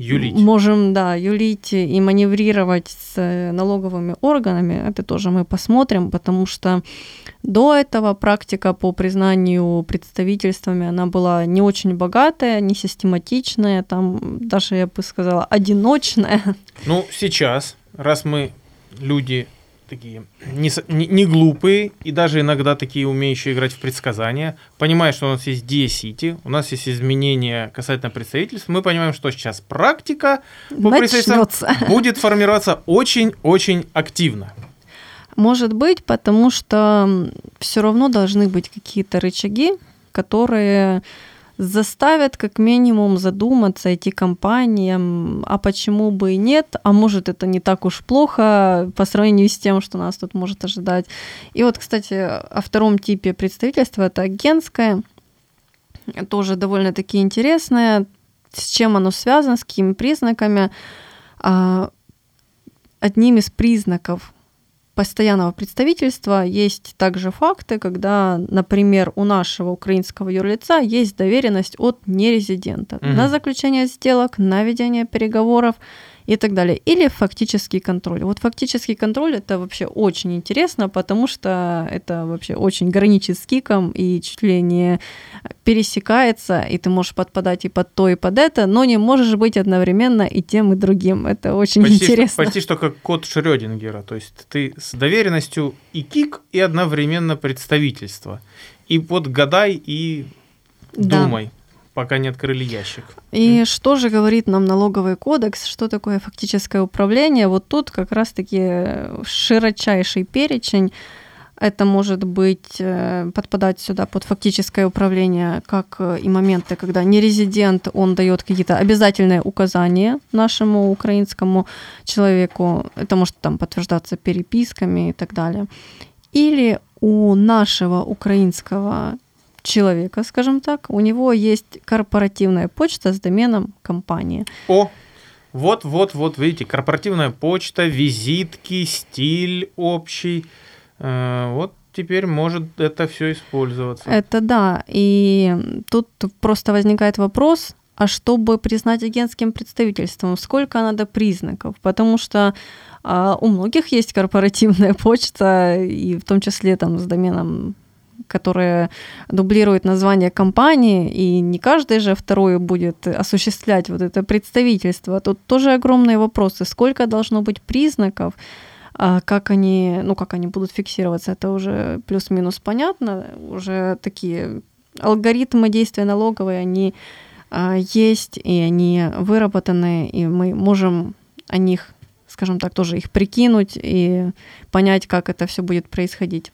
Юлить. можем, да, юлить и маневрировать с э, налоговыми органами, это тоже мы посмотрим, потому что до этого практика по признанию представительствами, она была не очень богатая, не систематичная, там даже, я бы сказала, одиночная. Ну, сейчас, раз мы люди такие не, не, не глупые и даже иногда такие умеющие играть в предсказания, понимая, что у нас есть DSCity, у нас есть изменения касательно представительств, мы понимаем, что сейчас практика по представительствам будет формироваться очень-очень активно. Может быть, потому что все равно должны быть какие-то рычаги, которые заставят как минимум задуматься эти компаниям, а почему бы и нет, а может это не так уж плохо по сравнению с тем, что нас тут может ожидать. И вот, кстати, о втором типе представительства, это агентское, тоже довольно-таки интересное, с чем оно связано, с какими признаками. А, одним из признаков постоянного представительства есть также факты, когда, например, у нашего украинского юрлица есть доверенность от нерезидента угу. на заключение сделок, на ведение переговоров и так далее. Или фактический контроль. Вот фактический контроль это вообще очень интересно, потому что это вообще очень граничит с киком и чуть ли не пересекается, и ты можешь подпадать и под то, и под это, но не можешь быть одновременно и тем, и другим. Это очень почти интересно. Почти что как код Шрёдингера. То есть ты с доверенностью и кик, и одновременно представительство. И вот гадай и да. думай пока не открыли ящик. И что же говорит нам налоговый кодекс, что такое фактическое управление? Вот тут как раз-таки широчайший перечень. Это может быть э, подпадать сюда под фактическое управление, как э, и моменты, когда нерезидент, он дает какие-то обязательные указания нашему украинскому человеку. Это может там подтверждаться переписками и так далее. Или у нашего украинского человека, скажем так, у него есть корпоративная почта с доменом компании. О, вот, вот, вот, видите, корпоративная почта, визитки, стиль общий. Э, вот теперь может это все использоваться. Это да. И тут просто возникает вопрос, а чтобы признать агентским представительством, сколько надо признаков? Потому что а, у многих есть корпоративная почта, и в том числе там с доменом которые дублируют название компании, и не каждый же второй будет осуществлять вот это представительство. Тут тоже огромные вопросы. Сколько должно быть признаков, а как они, ну, как они будут фиксироваться, это уже плюс-минус понятно. Уже такие алгоритмы действия налоговой, они а, есть, и они выработаны, и мы можем о них, скажем так, тоже их прикинуть и понять, как это все будет происходить.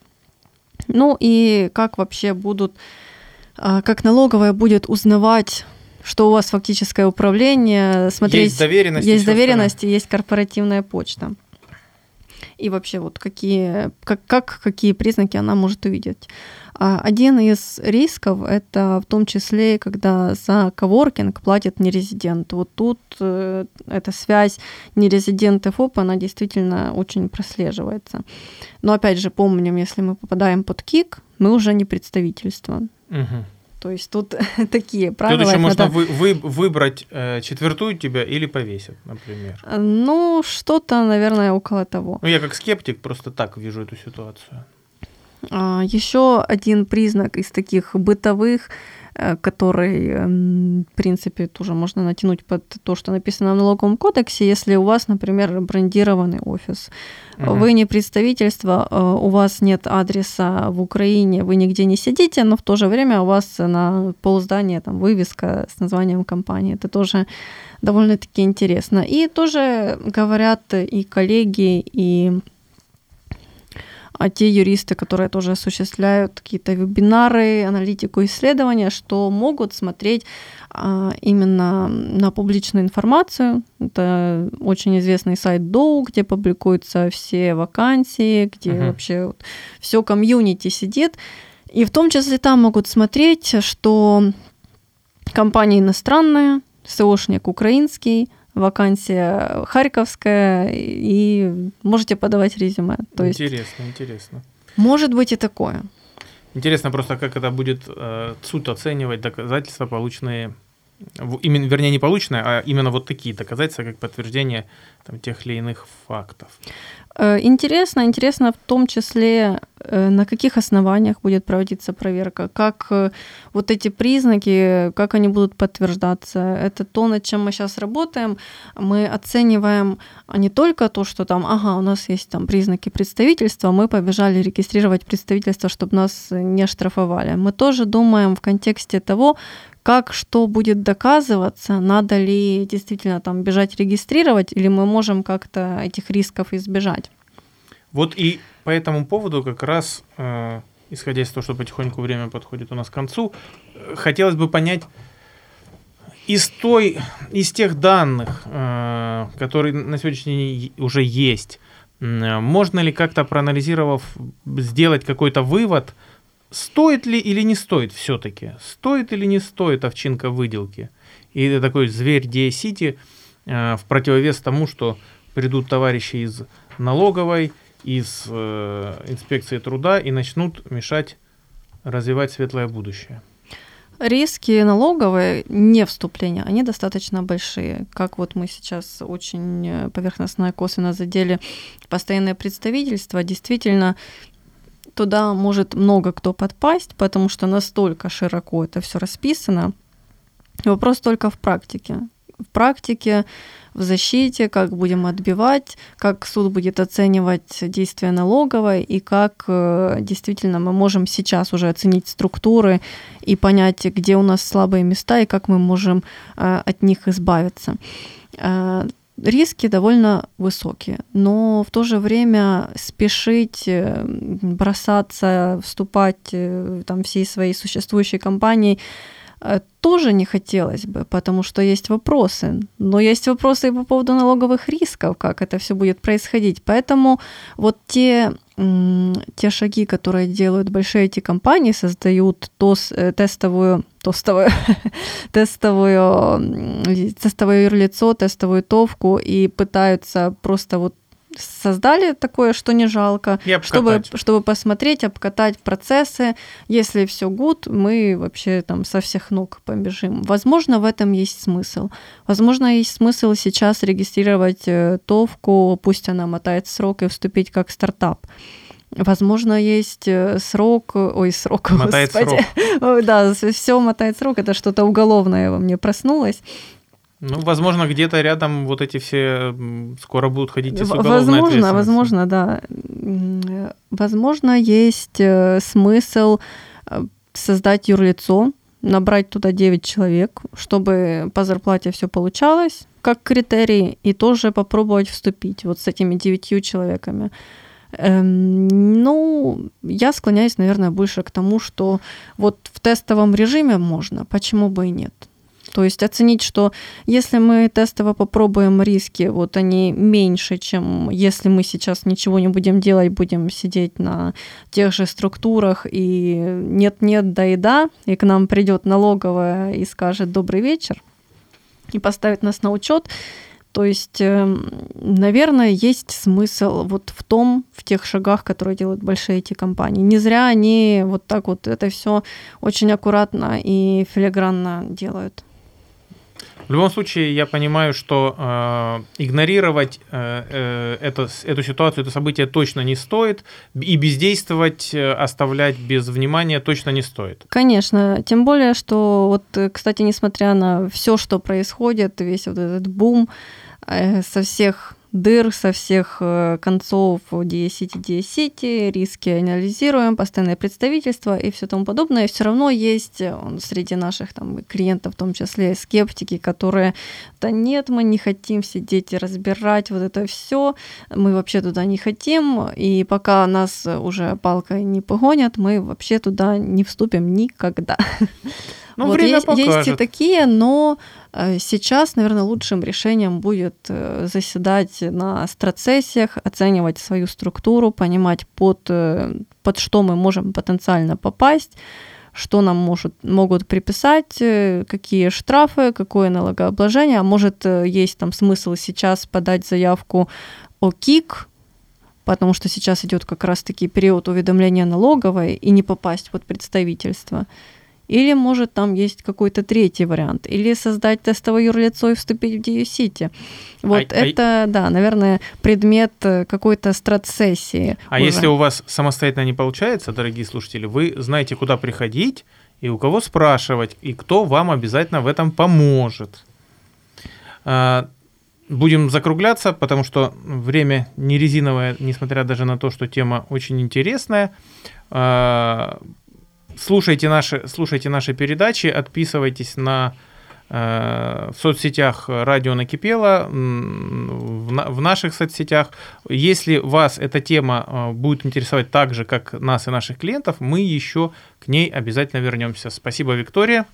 Ну и как вообще будут, а, как налоговая будет узнавать что у вас фактическое управление, смотреть... Есть доверенность. Есть доверенность, и есть корпоративная почта. И вообще вот какие, как, как, какие признаки она может увидеть. А, один из рисков – это в том числе, когда за коворкинг платит нерезидент. Вот тут э, эта связь нерезидент и ФОП, она действительно очень прослеживается. Но опять же, помним, если мы попадаем под КИК, мы уже не представительство. Угу. То есть тут такие правила. Тут еще можно вы, вы, выбрать, э, четвертую тебя или повесят, например. Ну, что-то, наверное, около того. Ну, я как скептик просто так вижу эту ситуацию. А, Еще один признак из таких бытовых, э, который, эм, в принципе, тоже можно натянуть под то, что написано в налоговом кодексе, если у вас, например, брендированный офис. Угу. Вы не представительство, э, у вас нет адреса в Украине, вы нигде не сидите, но в то же время у вас на полздания там вывеска с названием компании. Это тоже довольно-таки интересно. И тоже говорят и коллеги, и а те юристы, которые тоже осуществляют какие-то вебинары, аналитику, исследования, что могут смотреть а, именно на публичную информацию. Это очень известный сайт Доу, где публикуются все вакансии, где uh-huh. вообще вот все комьюнити сидит. И в том числе там могут смотреть, что компания иностранная, СОшник украинский, вакансия харьковская, и можете подавать резюме. То интересно, есть, интересно. Может быть и такое. Интересно просто, как это будет э, суд оценивать доказательства, полученные, именно, вернее, не полученные, а именно вот такие доказательства, как подтверждение там, тех или иных фактов. Э, интересно, интересно в том числе, э, на каких основаниях будет проводиться проверка, как э, вот эти признаки, как они будут подтверждаться. Это то, над чем мы сейчас работаем. Мы оцениваем не только то, что там, ага, у нас есть там признаки представительства, мы побежали регистрировать представительство, чтобы нас не штрафовали. Мы тоже думаем в контексте того, как что будет доказываться, надо ли действительно там бежать регистрировать, или мы можем как-то этих рисков избежать. Вот и по этому поводу как раз э, исходя из того, что потихоньку время подходит у нас к концу, э, хотелось бы понять, из, той, из тех данных, э, которые на сегодняшний день уже есть, можно ли как-то проанализировав сделать какой-то вывод, стоит ли или не стоит все-таки, стоит или не стоит овчинка выделки? И это такой зверь DSCity э, в противовес тому, что придут товарищи из налоговой, из э, инспекции труда и начнут мешать развивать светлое будущее. Риски налоговые, не вступления, они достаточно большие. Как вот мы сейчас очень э, поверхностно и косвенно задели постоянное представительство, действительно туда может много кто подпасть, потому что настолько широко это все расписано. Вопрос только в практике. В практике в защите, как будем отбивать, как суд будет оценивать действия налоговой и как э, действительно мы можем сейчас уже оценить структуры и понять, где у нас слабые места и как мы можем э, от них избавиться. Э, риски довольно высокие, но в то же время спешить, бросаться, вступать там всей своей существующей компанией Э, тоже не хотелось бы, потому что есть вопросы. Но есть вопросы и по поводу налоговых рисков, как это все будет происходить. Поэтому вот те, те шаги, которые делают большие эти компании, создают тос, э, тестовую тестовую, тестовую, тестовое юрлицо, тестовую товку и пытаются просто вот создали такое, что не жалко, чтобы, чтобы посмотреть, обкатать процессы. Если все гуд, мы вообще там со всех ног побежим. Возможно, в этом есть смысл. Возможно, есть смысл сейчас регистрировать э, ТОВку, пусть она мотает срок и вступить как стартап. Возможно, есть э, срок, ой, срок, мотает господи. срок. да, все мотает срок, это что-то уголовное во мне проснулось. Ну, возможно, где-то рядом вот эти все скоро будут ходить из Возможно, возможно, да. Возможно, есть э, смысл э, создать юрлицо, набрать туда 9 человек, чтобы по зарплате все получалось, как критерий, и тоже попробовать вступить вот с этими 9 человеками. Эм, ну, я склоняюсь, наверное, больше к тому, что вот в тестовом режиме можно, почему бы и нет. То есть оценить, что если мы тестово попробуем риски, вот они меньше, чем если мы сейчас ничего не будем делать, будем сидеть на тех же структурах и нет-нет, да и да, и к нам придет налоговая и скажет добрый вечер и поставит нас на учет, то есть, эм, наверное, есть смысл вот в том, в тех шагах, которые делают большие эти компании. Не зря они вот так вот это все очень аккуратно и филигранно делают. В любом случае, я понимаю, что э, игнорировать э, э, это, эту ситуацию, это событие точно не стоит, и бездействовать, э, оставлять без внимания точно не стоит. Конечно, тем более, что вот, э, кстати, несмотря на все, что происходит, весь вот этот бум э, со всех дыр со всех э, концов DSCT, DSCT, риски анализируем, постоянное представительство и все тому подобное. Все равно есть э, среди наших там, клиентов, в том числе скептики, которые, да нет, мы не хотим сидеть и разбирать вот это все, мы вообще туда не хотим, и пока нас уже палкой не погонят, мы вообще туда не вступим никогда. Ну, вот время есть, покажет. есть и такие, но э, сейчас, наверное, лучшим решением будет э, заседать на страцессиях, оценивать свою структуру, понимать, под, э, под что мы можем потенциально попасть, что нам может, могут приписать, какие штрафы, какое налогообложение. А может, есть там смысл сейчас подать заявку о КИК, потому что сейчас идет как раз-таки период уведомления налоговой и не попасть под представительство. Или, может, там есть какой-то третий вариант. Или создать тестовое юрлицо и вступить в DU-City. Вот а, это, а... да, наверное, предмет э, какой-то страт-сессии. А уже. если у вас самостоятельно не получается, дорогие слушатели, вы знаете, куда приходить и у кого спрашивать, и кто вам обязательно в этом поможет. А, будем закругляться, потому что время не резиновое, несмотря даже на то, что тема очень интересная. Слушайте наши, слушайте наши передачи, отписывайтесь на в соцсетях радио накипело, в наших соцсетях. Если вас эта тема будет интересовать так же, как нас и наших клиентов, мы еще к ней обязательно вернемся. Спасибо, Виктория.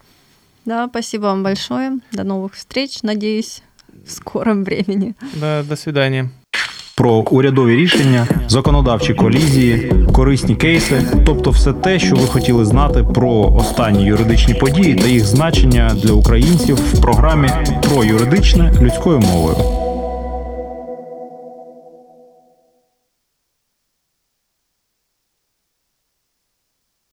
Да, спасибо вам большое. До новых встреч, надеюсь, в скором времени. Да, до свидания. Про урядові рішення, законодавчі колізії, корисні кейси, тобто все те, що ви хотіли знати про останні юридичні події та їх значення для українців в програмі про юридичне людською мовою.